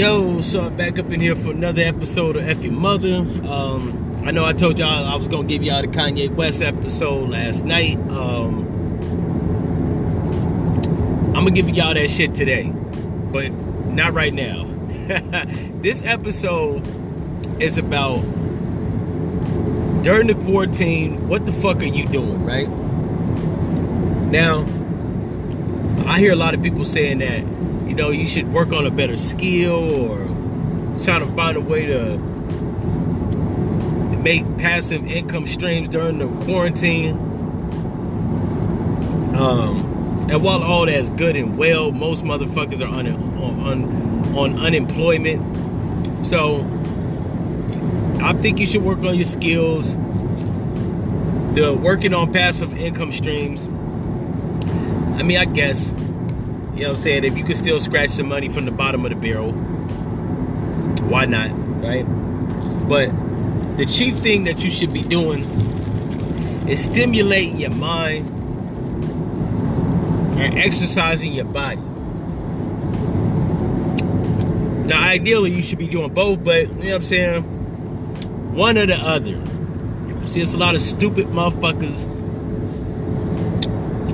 Yo, so I'm back up in here for another episode of F Your Mother. Um, I know I told y'all I was gonna give y'all the Kanye West episode last night. Um, I'm gonna give y'all that shit today, but not right now. this episode is about during the quarantine, what the fuck are you doing, right? Now, I hear a lot of people saying that know, you should work on a better skill or try to find a way to make passive income streams during the quarantine. Um, and while all that's good and well, most motherfuckers are on, on, on unemployment. So I think you should work on your skills. The working on passive income streams. I mean, I guess you know what I'm saying? If you could still scratch some money from the bottom of the barrel, why not, right? But the chief thing that you should be doing is stimulating your mind and exercising your body. Now, ideally, you should be doing both, but you know what I'm saying? One or the other. See, it's a lot of stupid motherfuckers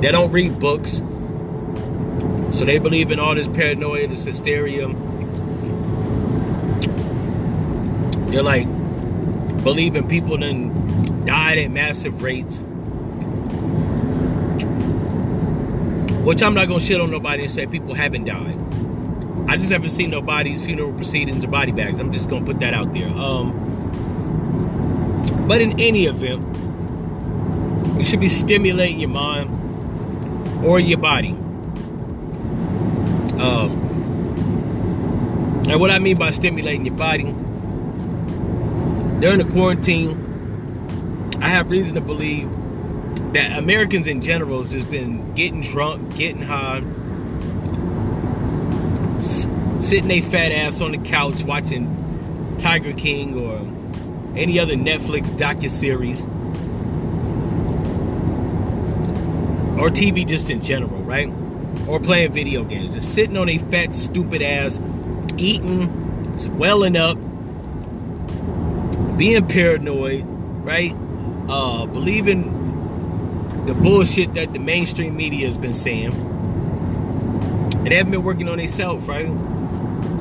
that don't read books so they believe in all this paranoia, this hysteria. They're like believing people then died at massive rates. Which I'm not gonna shit on nobody and say people haven't died. I just haven't seen nobody's funeral proceedings or body bags. I'm just gonna put that out there. Um, but in any event, you should be stimulating your mind or your body um, and what I mean by stimulating your body, during the quarantine, I have reason to believe that Americans in general has just been getting drunk, getting high, sitting a fat ass on the couch watching Tiger King or any other Netflix docu series or TV just in general, right? Or playing video games. Just sitting on a fat, stupid ass, eating, swelling up, being paranoid, right? Uh, believing the bullshit that the mainstream media has been saying. And they haven't been working on themselves, right?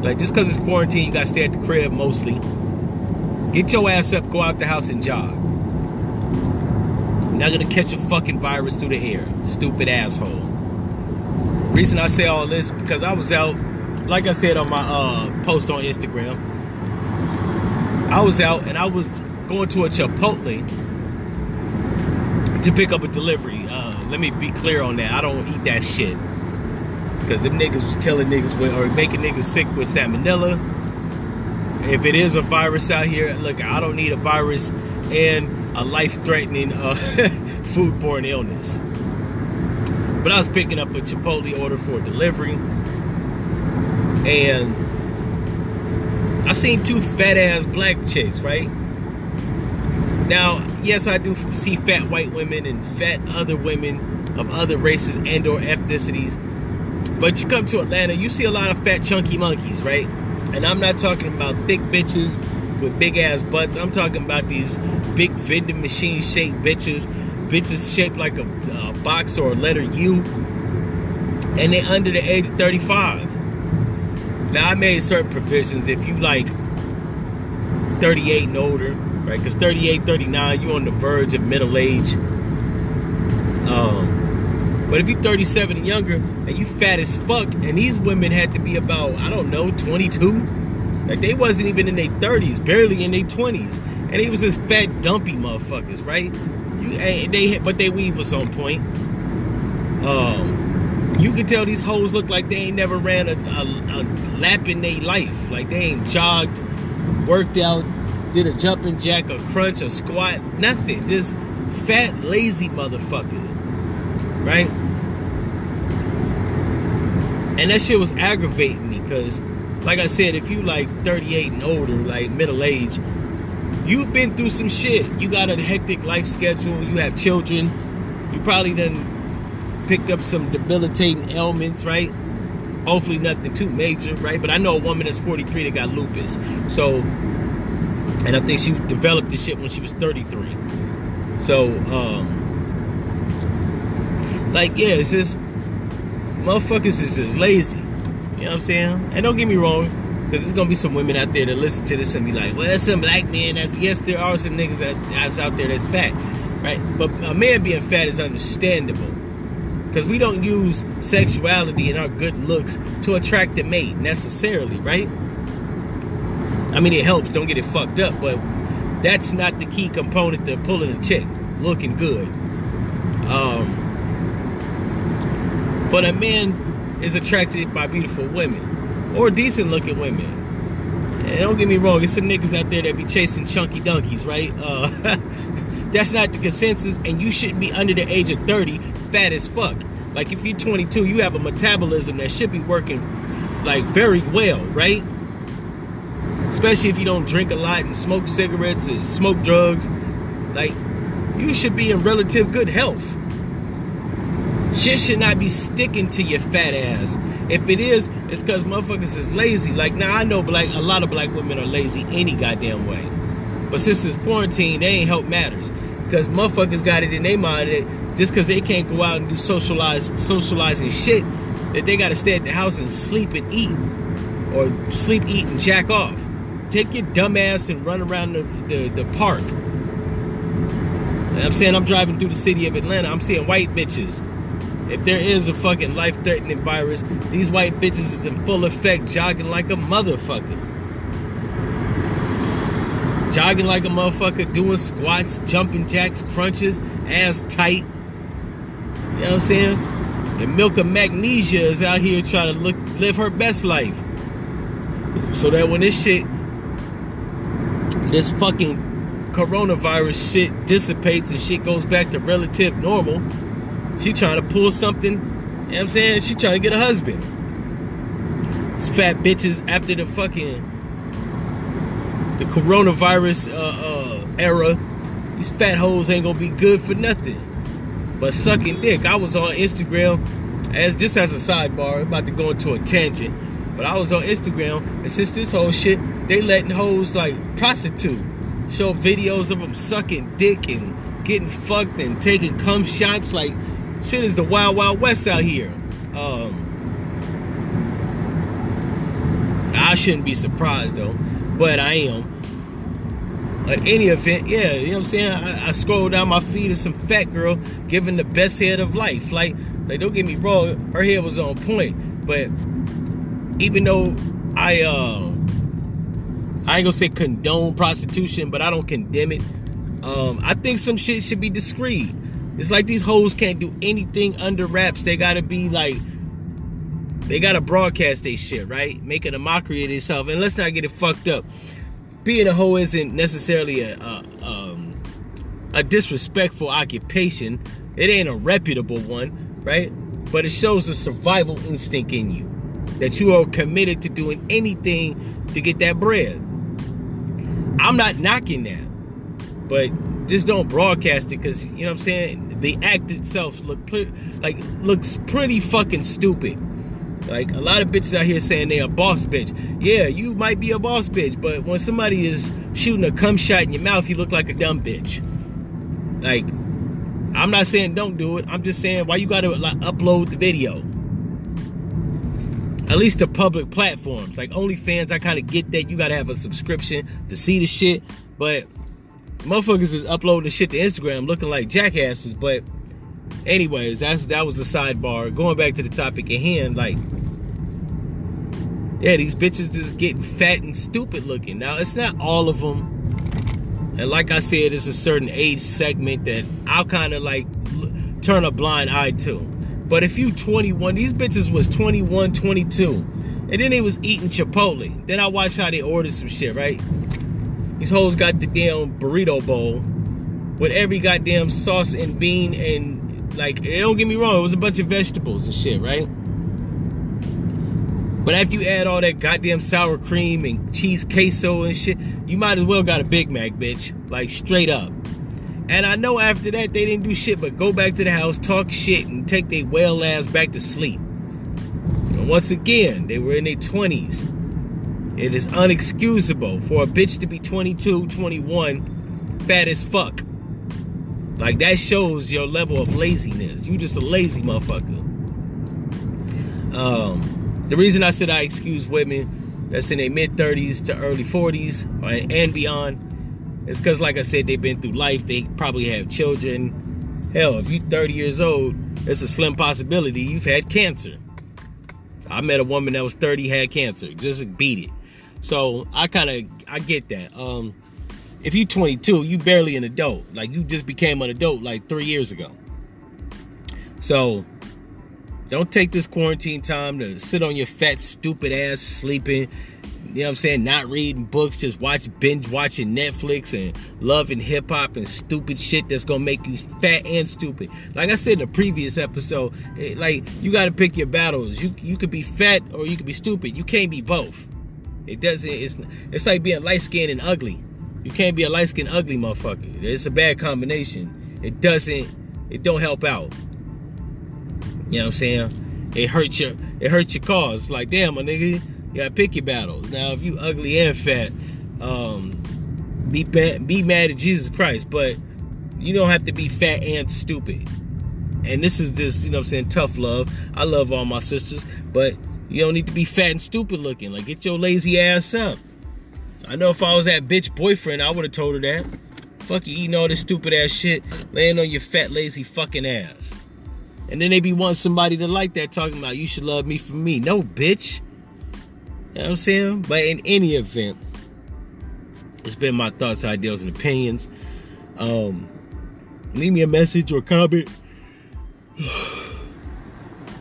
Like, just because it's quarantine, you got to stay at the crib mostly. Get your ass up, go out the house and jog. You're not gonna catch a fucking virus through the air, stupid asshole. Reason I say all this because I was out, like I said on my uh, post on Instagram, I was out and I was going to a Chipotle to pick up a delivery. Uh, let me be clear on that. I don't eat that shit because them niggas was killing niggas with or making niggas sick with salmonella. If it is a virus out here, look, I don't need a virus and a life-threatening uh, foodborne illness. But I was picking up a Chipotle order for delivery. And I seen two fat ass black chicks, right? Now, yes, I do see fat white women and fat other women of other races and or ethnicities. But you come to Atlanta, you see a lot of fat chunky monkeys, right? And I'm not talking about thick bitches with big ass butts. I'm talking about these big vending machine shaped bitches bitches shaped like a uh, box or a letter U, and they under the age of 35. Now I made certain provisions if you like 38 and older, right? Because 38, 39, you're on the verge of middle age. Um, but if you're 37 and younger and you fat as fuck, and these women had to be about, I don't know, 22, like they wasn't even in their 30s, barely in their 20s. And they was just fat, dumpy motherfuckers, right? You, they hit, but they weave was on point. Um, you can tell these hoes look like they ain't never ran a, a, a lap in their life. Like they ain't jogged, worked out, did a jumping jack, a crunch, a squat, nothing. Just fat, lazy motherfucker. Right? And that shit was aggravating me because, like I said, if you like 38 and older, like middle age, you've been through some shit. You got a hectic life schedule. You have children. You probably done picked up some debilitating ailments, right? Hopefully nothing too major, right? But I know a woman that's 43 that got lupus. So, and I think she developed this shit when she was 33. So, um, like, yeah, it's just, motherfuckers is just lazy. You know what I'm saying? And don't get me wrong, because there's gonna be some women out there that listen to this and be like, well, some black men that's yes, there are some niggas that, that's out there that's fat. Right? But a man being fat is understandable. Because we don't use sexuality and our good looks to attract a mate necessarily, right? I mean, it helps, don't get it fucked up, but that's not the key component to pulling a chick, looking good. Um, but a man is attracted by beautiful women or decent looking women. And don't get me wrong, there's some niggas out there that be chasing chunky donkeys, right? Uh, that's not the consensus, and you shouldn't be under the age of 30 fat as fuck. Like if you're 22, you have a metabolism that should be working like very well, right? Especially if you don't drink a lot and smoke cigarettes and smoke drugs. Like you should be in relative good health. Shit should not be sticking to your fat ass. If it is, it's because motherfuckers is lazy. Like now I know black a lot of black women are lazy any goddamn way. But since it's quarantine, they ain't help matters. Because motherfuckers got it in their mind that just because they can't go out and do socialize socializing shit, that they gotta stay at the house and sleep and eat. Or sleep, eat, and jack off. Take your dumb ass and run around the, the, the park. I'm saying I'm driving through the city of Atlanta, I'm seeing white bitches. If there is a fucking life-threatening virus, these white bitches is in full effect, jogging like a motherfucker jogging like a motherfucker, doing squats, jumping jacks, crunches, ass tight. You know what I'm saying? And Milka Magnesia is out here trying to look live her best life. So that when this shit, this fucking coronavirus shit dissipates and shit goes back to relative normal, she trying to pull something, you know what I'm saying? She trying to get a husband. These fat bitches after the fucking the coronavirus uh, uh, era, these fat hoes ain't gonna be good for nothing. But sucking dick. I was on Instagram as just as a sidebar, about to go into a tangent. But I was on Instagram, and since this whole shit, they letting hoes like prostitute show videos of them sucking dick and getting fucked and taking cum shots. Like shit is the wild wild west out here. Um, I shouldn't be surprised though but I am. At any event, yeah, you know what I'm saying? I, I scroll down my feed of some fat girl giving the best head of life. Like, like don't get me wrong, her head was on point. But even though I uh I ain't gonna say condone prostitution, but I don't condemn it. Um, I think some shit should be discreet. It's like these hoes can't do anything under wraps. They gotta be like they gotta broadcast their shit, right? Making a mockery of themselves. And let's not get it fucked up. Being a hoe isn't necessarily a, a, um, a disrespectful occupation. It ain't a reputable one, right? But it shows a survival instinct in you that you are committed to doing anything to get that bread. I'm not knocking that, but just don't broadcast it because you know what I'm saying. The act itself look like looks pretty fucking stupid. Like a lot of bitches out here saying they a boss bitch. Yeah, you might be a boss bitch, but when somebody is shooting a cum shot in your mouth, you look like a dumb bitch. Like, I'm not saying don't do it. I'm just saying why you gotta like, upload the video. At least to public platforms. Like OnlyFans, I kind of get that you gotta have a subscription to see the shit. But motherfuckers is uploading shit to Instagram looking like jackasses. But anyways, that's that was the sidebar. Going back to the topic at hand, like yeah, these bitches just getting fat and stupid looking. Now, it's not all of them. And like I said, it's a certain age segment that I'll kind of like turn a blind eye to. But if you 21, these bitches was 21, 22. And then they was eating Chipotle. Then I watched how they ordered some shit, right? These hoes got the damn burrito bowl with every goddamn sauce and bean and like, don't get me wrong, it was a bunch of vegetables and shit, right? But after you add all that goddamn sour cream and cheese queso and shit, you might as well got a Big Mac, bitch. Like straight up. And I know after that they didn't do shit but go back to the house, talk shit, and take their whale ass back to sleep. And once again, they were in their 20s. It is unexcusable for a bitch to be 22, 21, fat as fuck. Like that shows your level of laziness. You just a lazy motherfucker. Um, the reason I said I excuse women that's in their mid 30s to early 40s and beyond is because, like I said, they've been through life. They probably have children. Hell, if you're 30 years old, it's a slim possibility you've had cancer. I met a woman that was 30 had cancer. Just beat it. So I kind of I get that. Um, if you're 22, you barely an adult. Like you just became an adult like three years ago. So don't take this quarantine time to sit on your fat, stupid ass sleeping. You know what I'm saying? Not reading books, just watch binge watching Netflix and Love & Hip Hop and stupid shit that's gonna make you fat and stupid. Like I said in the previous episode, it, like you gotta pick your battles. You you could be fat or you could be stupid. You can't be both. It doesn't. It's it's like being light skinned and ugly. You can't be a light skinned ugly motherfucker. It's a bad combination. It doesn't. It don't help out. You know what I'm saying? It hurts your. It hurts your cause. Like damn, my nigga, you gotta pick your battles. Now, if you ugly and fat, um, be bad, be mad at Jesus Christ, but you don't have to be fat and stupid. And this is just, you know what I'm saying, tough love. I love all my sisters, but you don't need to be fat and stupid looking. Like, get your lazy ass up. I know if I was that bitch boyfriend, I would have told her that. Fuck you eating all this stupid ass shit, laying on your fat, lazy fucking ass. And then they be wanting somebody to like that, talking about you should love me for me. No, bitch. You know what I'm saying? But in any event, it's been my thoughts, ideals, and opinions. Um, leave me a message or comment.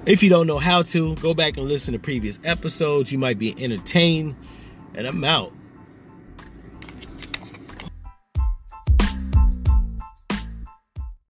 If you don't know how to, go back and listen to previous episodes. You might be entertained. And I'm out.